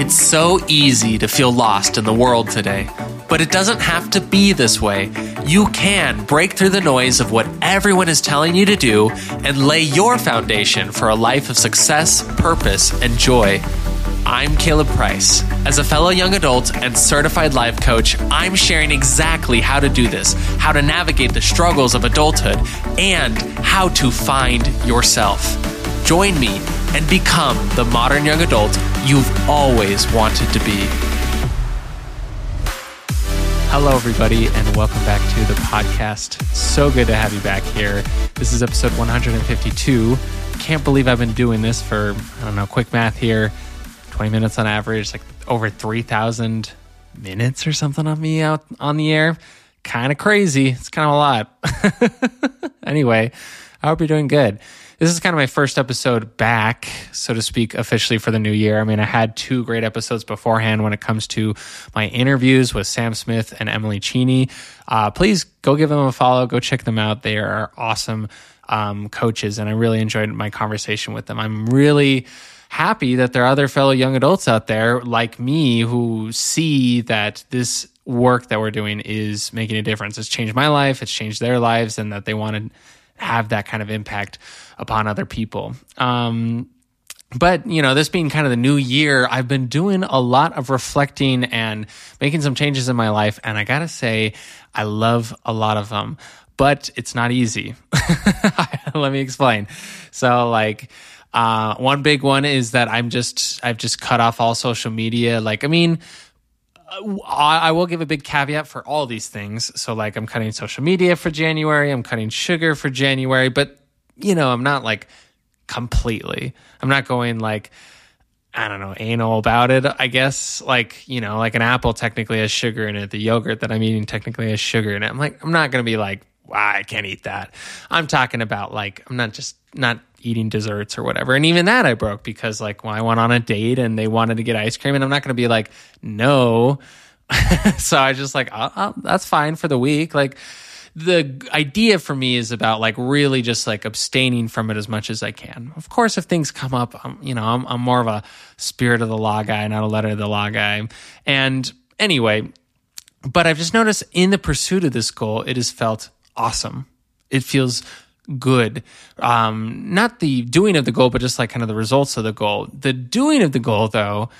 It's so easy to feel lost in the world today, but it doesn't have to be this way. You can break through the noise of what everyone is telling you to do and lay your foundation for a life of success, purpose, and joy. I'm Caleb Price. As a fellow young adult and certified life coach, I'm sharing exactly how to do this, how to navigate the struggles of adulthood, and how to find yourself. Join me and become the modern young adult you've always wanted to be. Hello, everybody, and welcome back to the podcast. So good to have you back here. This is episode 152. Can't believe I've been doing this for, I don't know, quick math here 20 minutes on average, like over 3,000 minutes or something of me out on the air. Kind of crazy. It's kind of a lot. anyway, I hope you're doing good this is kind of my first episode back, so to speak, officially for the new year. I mean, I had two great episodes beforehand when it comes to my interviews with Sam Smith and Emily Cheney. Uh, please go give them a follow, go check them out. They are awesome um, coaches, and I really enjoyed my conversation with them. I'm really happy that there are other fellow young adults out there like me who see that this work that we're doing is making a difference. It's changed my life, it's changed their lives, and that they want to have that kind of impact upon other people. Um, but you know this being kind of the new year i've been doing a lot of reflecting and making some changes in my life and i gotta say i love a lot of them but it's not easy. Let me explain. So like uh, one big one is that i'm just i've just cut off all social media. Like i mean I will give a big caveat for all these things. So, like, I'm cutting social media for January, I'm cutting sugar for January, but you know, I'm not like completely. I'm not going like, I don't know, anal about it, I guess. Like, you know, like an apple technically has sugar in it. The yogurt that I'm eating technically has sugar in it. I'm like, I'm not going to be like, Ah, I can't eat that. I'm talking about like, I'm not just not eating desserts or whatever. And even that I broke because like, well, I went on a date and they wanted to get ice cream and I'm not going to be like, no. so I just like, oh, oh, that's fine for the week. Like, the idea for me is about like really just like abstaining from it as much as I can. Of course, if things come up, I'm, you know, I'm, I'm more of a spirit of the law guy, not a letter of the law guy. And anyway, but I've just noticed in the pursuit of this goal, it has felt awesome. It feels good. Um, not the doing of the goal, but just like kind of the results of the goal. The doing of the goal, though,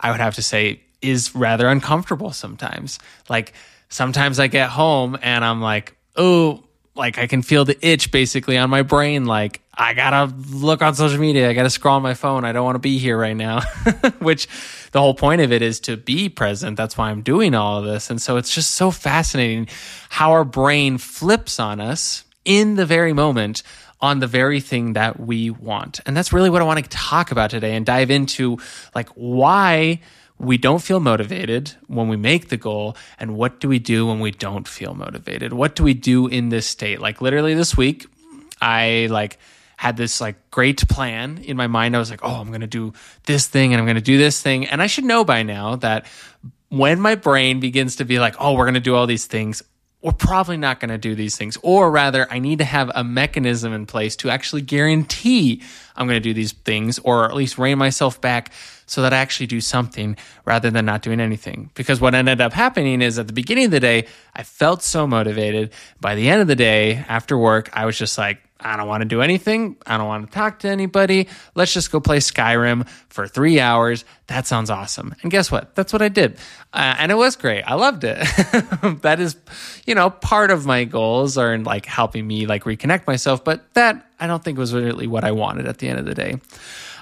I would have to say is rather uncomfortable sometimes. Like sometimes I get home and I'm like, oh, like I can feel the itch basically on my brain. Like I gotta look on social media. I gotta scroll on my phone. I don't want to be here right now. Which the whole point of it is to be present. That's why I'm doing all of this. And so it's just so fascinating how our brain flips on us in the very moment on the very thing that we want. And that's really what I want to talk about today and dive into like why we don't feel motivated when we make the goal and what do we do when we don't feel motivated? What do we do in this state? Like literally this week i like had this like great plan in my mind. I was like oh i'm going to do this thing and i'm going to do this thing. And i should know by now that when my brain begins to be like oh we're going to do all these things we're probably not going to do these things. Or rather, I need to have a mechanism in place to actually guarantee I'm going to do these things or at least rein myself back so that I actually do something rather than not doing anything. Because what ended up happening is at the beginning of the day, I felt so motivated. By the end of the day, after work, I was just like, I don't want to do anything. I don't want to talk to anybody. Let's just go play Skyrim for three hours. That sounds awesome. And guess what? That's what I did. Uh, and it was great. I loved it. that is, you know, part of my goals are in like helping me like reconnect myself. But that I don't think was really what I wanted at the end of the day.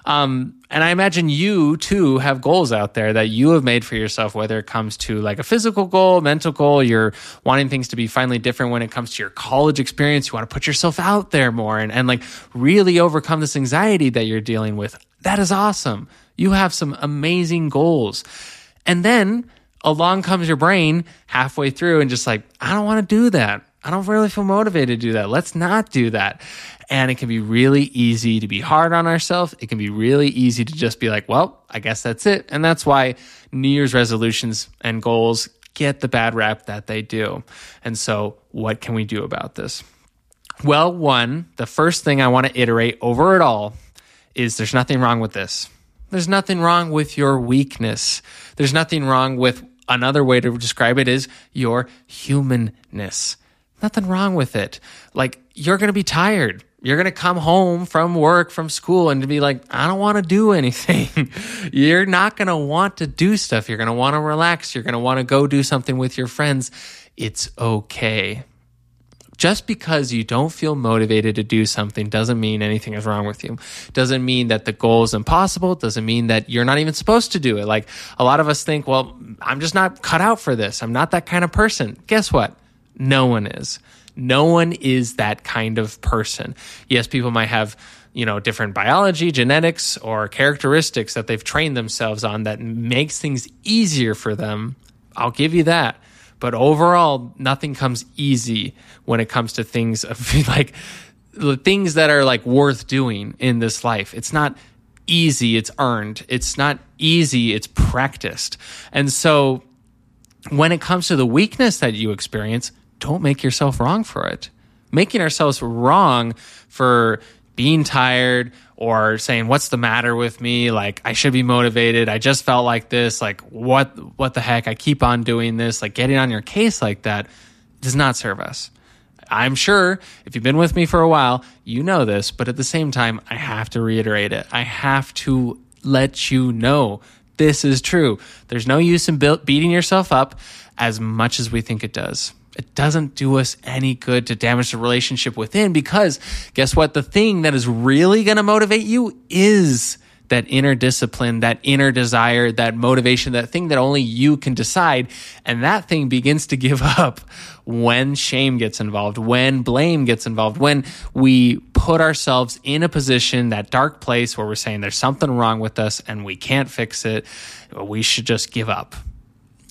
Um, and I imagine you too have goals out there that you have made for yourself, whether it comes to like a physical goal, mental goal, you're wanting things to be finally different when it comes to your college experience. You want to put yourself out there more and, and like really overcome this anxiety that you're dealing with. That is awesome. You have some amazing goals. And then along comes your brain halfway through and just like, I don't want to do that. I don't really feel motivated to do that. Let's not do that. And it can be really easy to be hard on ourselves. It can be really easy to just be like, well, I guess that's it. And that's why New Year's resolutions and goals get the bad rap that they do. And so, what can we do about this? Well, one, the first thing I want to iterate over it all is there's nothing wrong with this. There's nothing wrong with your weakness. There's nothing wrong with another way to describe it is your humanness. Nothing wrong with it. Like you're going to be tired. You're going to come home from work, from school, and to be like, I don't want to do anything. you're not going to want to do stuff. You're going to want to relax. You're going to want to go do something with your friends. It's okay. Just because you don't feel motivated to do something doesn't mean anything is wrong with you. Doesn't mean that the goal is impossible. Doesn't mean that you're not even supposed to do it. Like a lot of us think, well, I'm just not cut out for this. I'm not that kind of person. Guess what? No one is. No one is that kind of person. Yes, people might have, you know, different biology, genetics, or characteristics that they've trained themselves on that makes things easier for them. I'll give you that. But overall, nothing comes easy when it comes to things of like the things that are like worth doing in this life. It's not easy, it's earned. It's not easy, it's practiced. And so when it comes to the weakness that you experience, don't make yourself wrong for it. Making ourselves wrong for being tired or saying what's the matter with me? Like i should be motivated. I just felt like this. Like what what the heck? I keep on doing this. Like getting on your case like that does not serve us. I'm sure if you've been with me for a while you know this but at the same time i have to reiterate it. I have to let you know this is true. There's no use in beating yourself up as much as we think it does it doesn't do us any good to damage the relationship within because guess what? The thing that is really going to motivate you is that inner discipline, that inner desire, that motivation, that thing that only you can decide. And that thing begins to give up when shame gets involved, when blame gets involved, when we put ourselves in a position, that dark place where we're saying there's something wrong with us and we can't fix it. We should just give up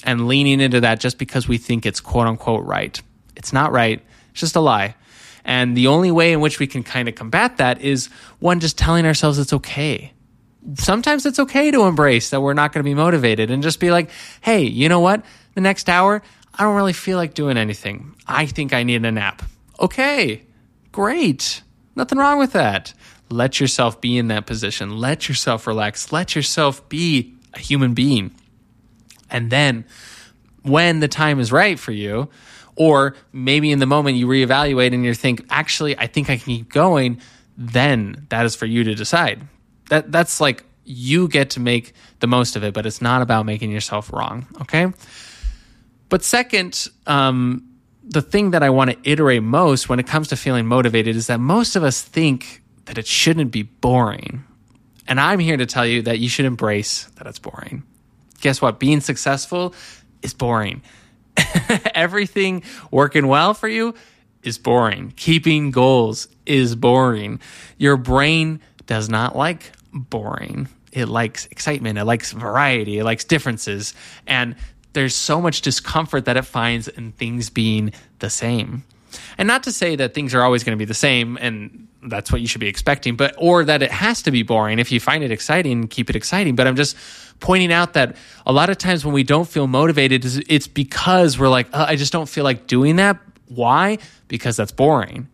and leaning into that just because we think it's quote unquote right. It's not right. It's just a lie. And the only way in which we can kind of combat that is one, just telling ourselves it's okay. Sometimes it's okay to embrace that we're not going to be motivated and just be like, hey, you know what? The next hour, I don't really feel like doing anything. I think I need a nap. Okay, great. Nothing wrong with that. Let yourself be in that position. Let yourself relax. Let yourself be a human being. And then when the time is right for you, or maybe in the moment you reevaluate and you think, actually, I think I can keep going, then that is for you to decide. That that's like you get to make the most of it, but it's not about making yourself wrong. Okay. But second, um, the thing that I want to iterate most when it comes to feeling motivated is that most of us think that it shouldn't be boring. And I'm here to tell you that you should embrace that it's boring guess what? Being successful is boring. Everything working well for you is boring. Keeping goals is boring. Your brain does not like boring. It likes excitement. It likes variety. It likes differences. And there's so much discomfort that it finds in things being the same. And not to say that things are always going to be the same and that's what you should be expecting, but or that it has to be boring. If you find it exciting, keep it exciting. But I'm just pointing out that a lot of times when we don't feel motivated, it's because we're like, oh, I just don't feel like doing that. Why? Because that's boring.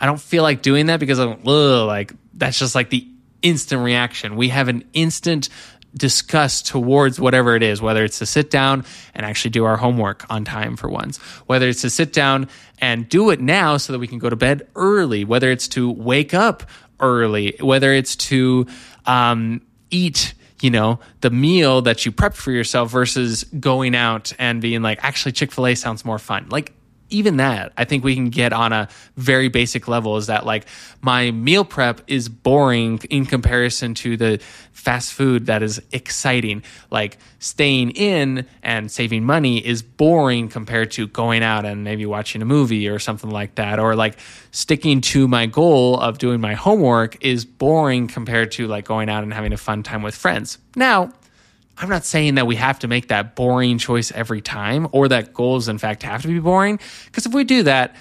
I don't feel like doing that because I'm like that's just like the instant reaction. We have an instant disgust towards whatever it is, whether it's to sit down and actually do our homework on time for once, whether it's to sit down and do it now so that we can go to bed early, whether it's to wake up early, whether it's to um, eat you know, the meal that you prep for yourself versus going out and being like, actually, Chick fil A sounds more fun. Like, even that, I think we can get on a very basic level is that like my meal prep is boring in comparison to the fast food that is exciting. Like staying in and saving money is boring compared to going out and maybe watching a movie or something like that. Or like sticking to my goal of doing my homework is boring compared to like going out and having a fun time with friends. Now, I'm not saying that we have to make that boring choice every time or that goals, in fact, have to be boring. Because if we do that,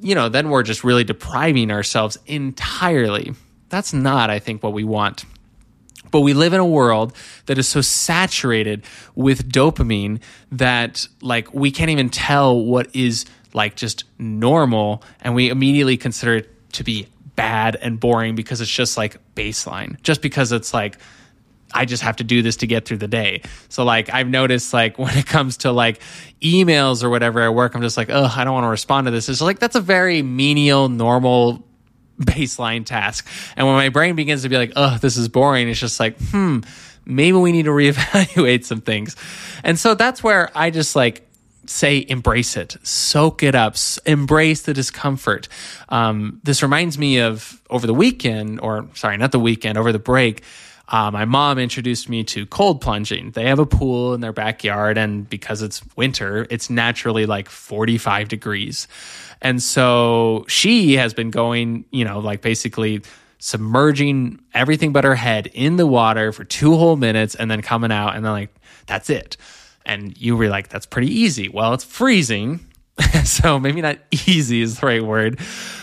you know, then we're just really depriving ourselves entirely. That's not, I think, what we want. But we live in a world that is so saturated with dopamine that, like, we can't even tell what is, like, just normal. And we immediately consider it to be bad and boring because it's just like baseline, just because it's like, I just have to do this to get through the day. So like I've noticed like when it comes to like emails or whatever at work, I'm just like, oh, I don't want to respond to this. It's like that's a very menial, normal baseline task. And when my brain begins to be like, oh, this is boring, it's just like, hmm, maybe we need to reevaluate some things. And so that's where I just like say embrace it, soak it up, embrace the discomfort. Um, this reminds me of over the weekend, or sorry, not the weekend, over the break. Uh, my mom introduced me to cold plunging. They have a pool in their backyard, and because it's winter, it's naturally like 45 degrees. And so she has been going, you know, like basically submerging everything but her head in the water for two whole minutes and then coming out, and then like, that's it. And you were like, that's pretty easy. Well, it's freezing. so maybe not easy is the right word,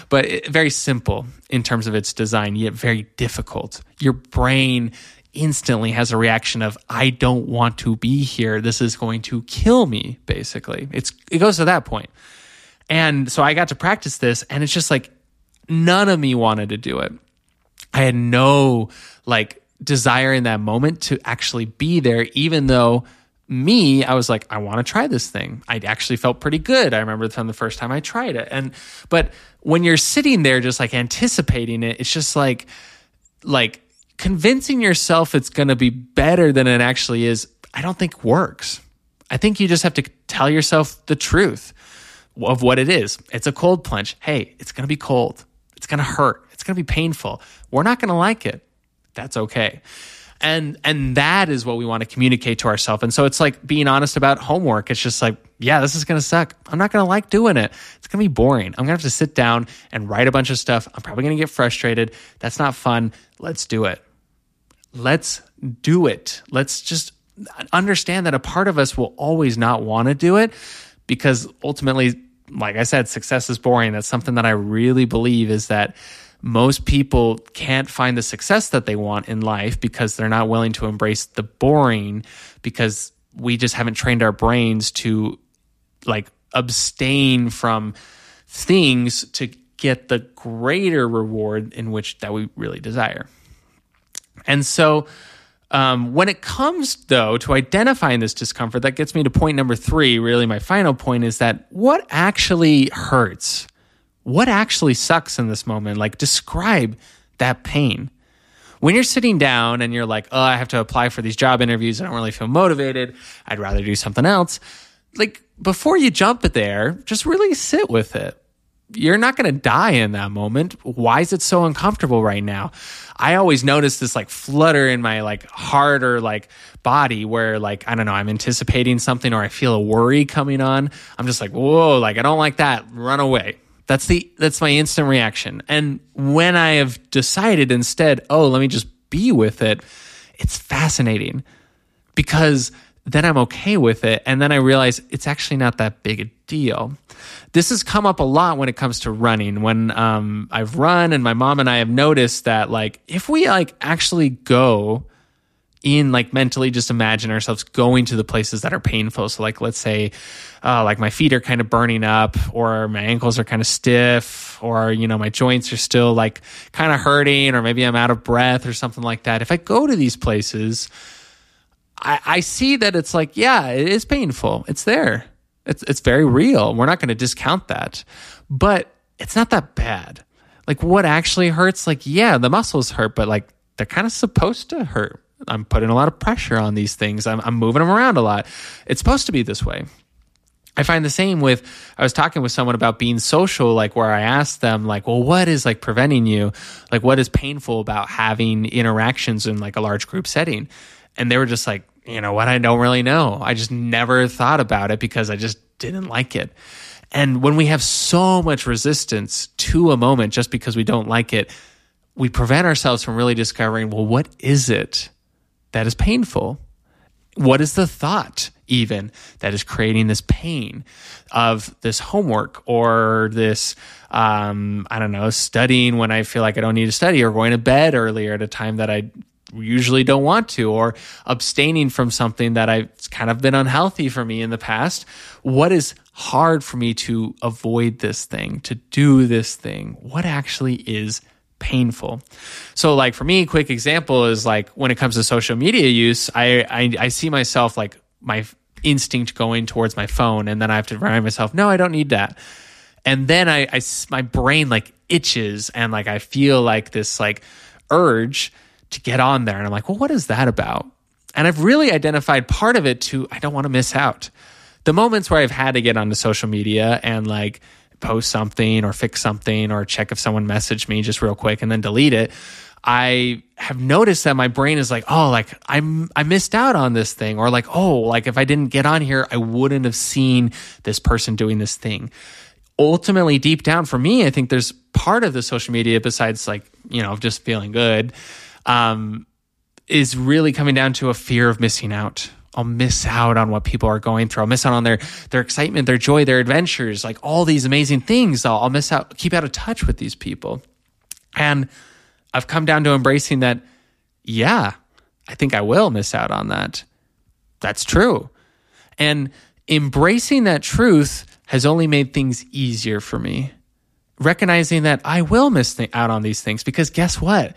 but very simple in terms of its design, yet very difficult. Your brain instantly has a reaction of I don't want to be here. This is going to kill me basically. It's it goes to that point. And so I got to practice this and it's just like none of me wanted to do it. I had no like desire in that moment to actually be there even though me, I was like, I want to try this thing. I actually felt pretty good. I remember from the first time I tried it. And, but when you're sitting there just like anticipating it, it's just like, like convincing yourself it's going to be better than it actually is, I don't think works. I think you just have to tell yourself the truth of what it is. It's a cold plunge. Hey, it's going to be cold. It's going to hurt. It's going to be painful. We're not going to like it. That's okay and and that is what we want to communicate to ourselves and so it's like being honest about homework it's just like yeah this is going to suck. I'm not going to like doing it. It's going to be boring. I'm going to have to sit down and write a bunch of stuff. I'm probably going to get frustrated. That's not fun. Let's do it. Let's do it. Let's just understand that a part of us will always not want to do it because ultimately like i said success is boring. That's something that i really believe is that most people can't find the success that they want in life because they're not willing to embrace the boring because we just haven't trained our brains to like abstain from things to get the greater reward in which that we really desire. And so um, when it comes though to identifying this discomfort, that gets me to point number three. Really, my final point is that what actually hurts what actually sucks in this moment? Like, describe that pain. When you're sitting down and you're like, oh, I have to apply for these job interviews, I don't really feel motivated, I'd rather do something else. Like, before you jump there, just really sit with it. You're not going to die in that moment. Why is it so uncomfortable right now? I always notice this like flutter in my like heart or like body where like I don't know, I'm anticipating something or I feel a worry coming on. I'm just like, whoa, like I don't like that. Run away that's the that's my instant reaction. And when I have decided instead, oh, let me just be with it, it's fascinating because then I'm okay with it. And then I realize it's actually not that big a deal. This has come up a lot when it comes to running. When um, I've run and my mom and I have noticed that, like, if we like actually go in like mentally just imagine ourselves going to the places that are painful. So like let's say uh, like my feet are kind of burning up or my ankles are kind of stiff or you know my joints are still like kind of hurting or maybe I'm out of breath or something like that. If I go to these places, I, I see that it's like yeah, it is painful. It's there. It's it's very real. We're not going to discount that, but it's not that bad. Like what actually hurts? Like yeah, the muscles hurt, but like they're kind of supposed to hurt I'm putting a lot of pressure on these things. I'm, I'm moving them around a lot. It's supposed to be this way. I find the same with I was talking with someone about being social, like where I asked them, like, well, what is like preventing you? Like, what is painful about having interactions in like a large group setting? And they were just like, you know what? I don't really know. I just never thought about it because I just didn't like it. And when we have so much resistance to a moment just because we don't like it, we prevent ourselves from really discovering, well, what is it that is painful? What is the thought even that is creating this pain of this homework or this, um, I don't know, studying when I feel like I don't need to study or going to bed earlier at a time that I usually don't want to or abstaining from something that I've kind of been unhealthy for me in the past. What is hard for me to avoid this thing, to do this thing? What actually is painful. So like for me, quick example is like when it comes to social media use, I, I, I see myself like my instinct going towards my phone and then I have to remind myself, no, I don't need that. And then I, I my brain like itches and like I feel like this like urge to get on there. And I'm like, well, what is that about? And I've really identified part of it to I don't want to miss out. The moments where I've had to get onto social media and like post something or fix something or check if someone messaged me just real quick and then delete it. I have noticed that my brain is like, oh, like I'm I missed out on this thing, or like, oh, like if I didn't get on here, I wouldn't have seen this person doing this thing. Ultimately, deep down for me, I think there's part of the social media besides like you know just feeling good, um, is really coming down to a fear of missing out. I'll miss out on what people are going through. I'll miss out on their their excitement, their joy, their adventures, like all these amazing things. I'll, I'll miss out, keep out of touch with these people. And I've come down to embracing that, yeah, I think I will miss out on that. That's true. And embracing that truth has only made things easier for me. Recognizing that I will miss out on these things because guess what?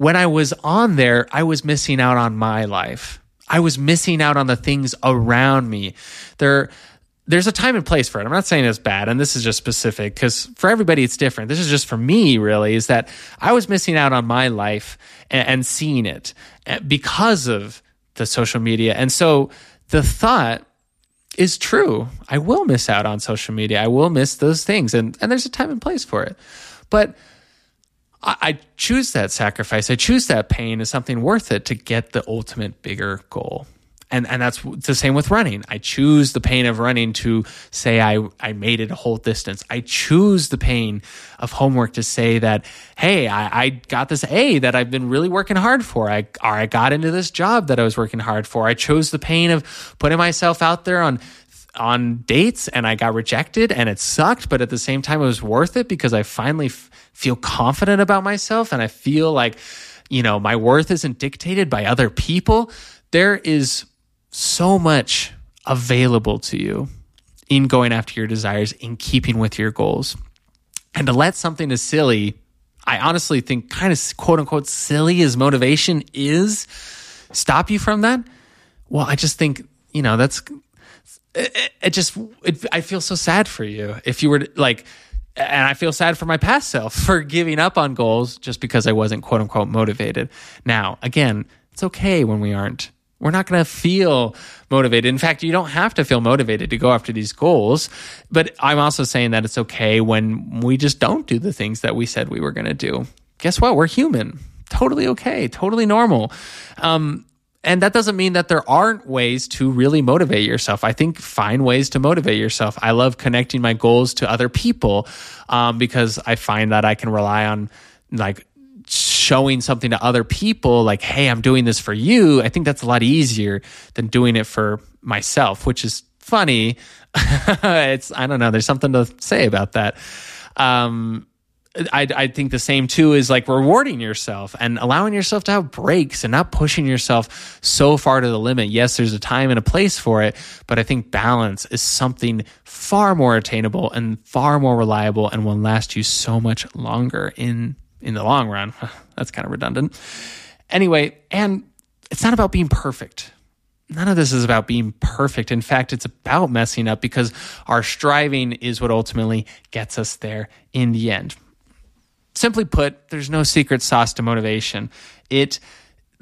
When I was on there, I was missing out on my life. I was missing out on the things around me. There, there's a time and place for it. I'm not saying it's bad, and this is just specific because for everybody it's different. This is just for me, really, is that I was missing out on my life and, and seeing it eh, because of the social media. And so the thought is true. I will miss out on social media. I will miss those things, and and there's a time and place for it. But I, choose that sacrifice. I choose that pain as something worth it to get the ultimate bigger goal. And, and that's the same with running. I choose the pain of running to say I, I made it a whole distance. I choose the pain of homework to say that, hey, I, I got this A that I've been really working hard for. I, or I got into this job that I was working hard for. I chose the pain of putting myself out there on on dates and I got rejected and it sucked, but at the same time, it was worth it because I finally f- feel confident about myself and I feel like, you know, my worth isn't dictated by other people. There is so much available to you in going after your desires, in keeping with your goals. And to let something as silly, I honestly think kind of quote unquote silly as motivation is, stop you from that. Well, I just think, you know, that's, it, it just, it, I feel so sad for you. If you were to, like, and I feel sad for my past self for giving up on goals just because I wasn't quote unquote motivated. Now, again, it's okay when we aren't. We're not going to feel motivated. In fact, you don't have to feel motivated to go after these goals. But I'm also saying that it's okay when we just don't do the things that we said we were going to do. Guess what? We're human. Totally okay. Totally normal. Um, and that doesn't mean that there aren't ways to really motivate yourself. I think find ways to motivate yourself. I love connecting my goals to other people um, because I find that I can rely on like showing something to other people, like, hey, I'm doing this for you. I think that's a lot easier than doing it for myself, which is funny. it's, I don't know, there's something to say about that. Um, I, I think the same too is like rewarding yourself and allowing yourself to have breaks and not pushing yourself so far to the limit. Yes, there's a time and a place for it, but I think balance is something far more attainable and far more reliable and will last you so much longer in in the long run. That's kind of redundant. Anyway, and it's not about being perfect. None of this is about being perfect. In fact, it's about messing up because our striving is what ultimately gets us there in the end simply put, there's no secret sauce to motivation. It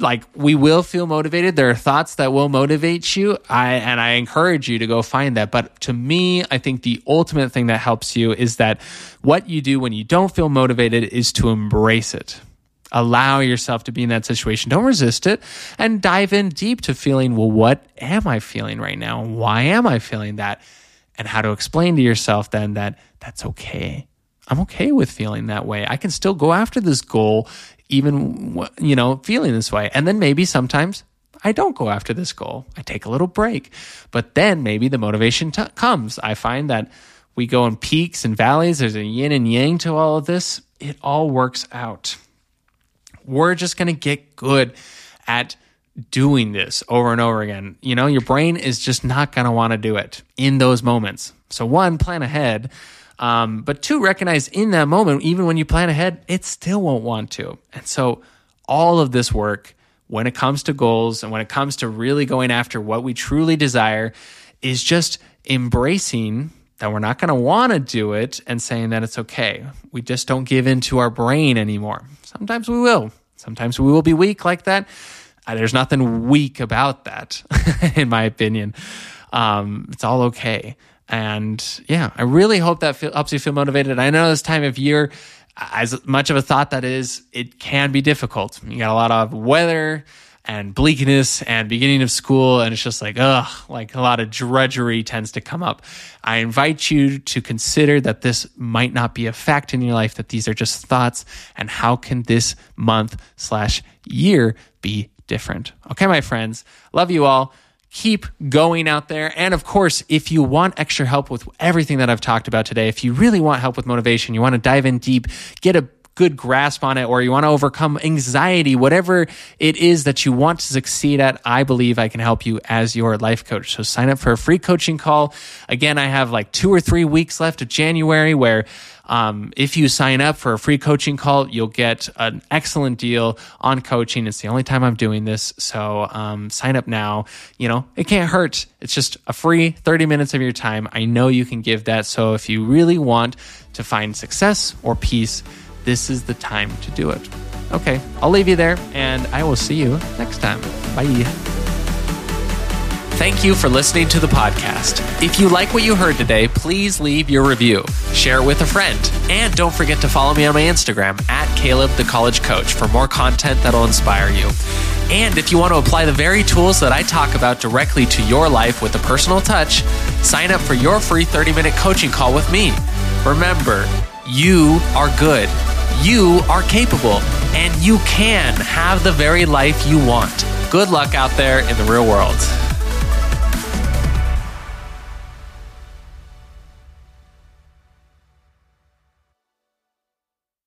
like we will feel motivated. There are thoughts that will motivate you. I and I encourage you to go find that. But to me, I think the ultimate thing that helps you is that what you do when you don't feel motivated is to embrace it. Allow yourself to be in that situation. Don't resist it and dive in deep to feeling, well, what am I feeling right now? Why am I feeling that? And how to explain to yourself then that that's okay. I'm okay with feeling that way. I can still go after this goal, even, you know, feeling this way. And then maybe sometimes I don't go after this goal. I take a little break. But then maybe the motivation t- comes. I find that we go in peaks and valleys. There's a yin and yang to all of this. It all works out. We're just going to get good at doing this over and over again. You know, your brain is just not going to want to do it in those moments. So, one, plan ahead Um, but two, recognize in that moment, even when you plan ahead, it still won't want to. And so all of this work, when it comes to goals and when it comes to really going after what we truly desire, is just embracing that we're not going to want to do it and saying that it's okay. We just don't give in to our brain anymore. Sometimes we will. Sometimes we will be weak like that. Uh, there's nothing weak about that, in my opinion. Um, it's all okay. And yeah, I really hope that feel, helps you feel motivated. I know this time of year, as much of a thought that is, it can be difficult. You got a lot of weather and bleakness and beginning of school and it's just like ugh like a lot of drudgery tends to come up i invite you to consider that this might not be a fact in your life that these are just thoughts and how can this month slash year be different okay my friends love you all keep going out there. And of course, if you want extra help with everything that I've talked about today, if you really want help with motivation, you want to dive in deep, get a good grasp on it, or you want to overcome anxiety, whatever it is that you want to succeed at, I believe I can help you as your life coach. So sign up for a free coaching call. Again, I have like two or three weeks left of January where um, if you sign up for a free coaching call, you'll get an excellent deal on coaching. It's the only time I'm doing this. So um, sign up now. You know, it can't hurt. It's just a free 30 minutes of your time. I know you can give that. So if you really want to find success or peace, this is the time to do it. Okay, I'll leave you there and I will see you next time. Bye. Thank you for listening to the podcast. If you like what you heard today, please leave your review, share it with a friend, and don't forget to follow me on my Instagram at Caleb the College Coach for more content that'll inspire you. And if you want to apply the very tools that I talk about directly to your life with a personal touch, sign up for your free 30 minute coaching call with me. Remember, you are good, you are capable, and you can have the very life you want. Good luck out there in the real world.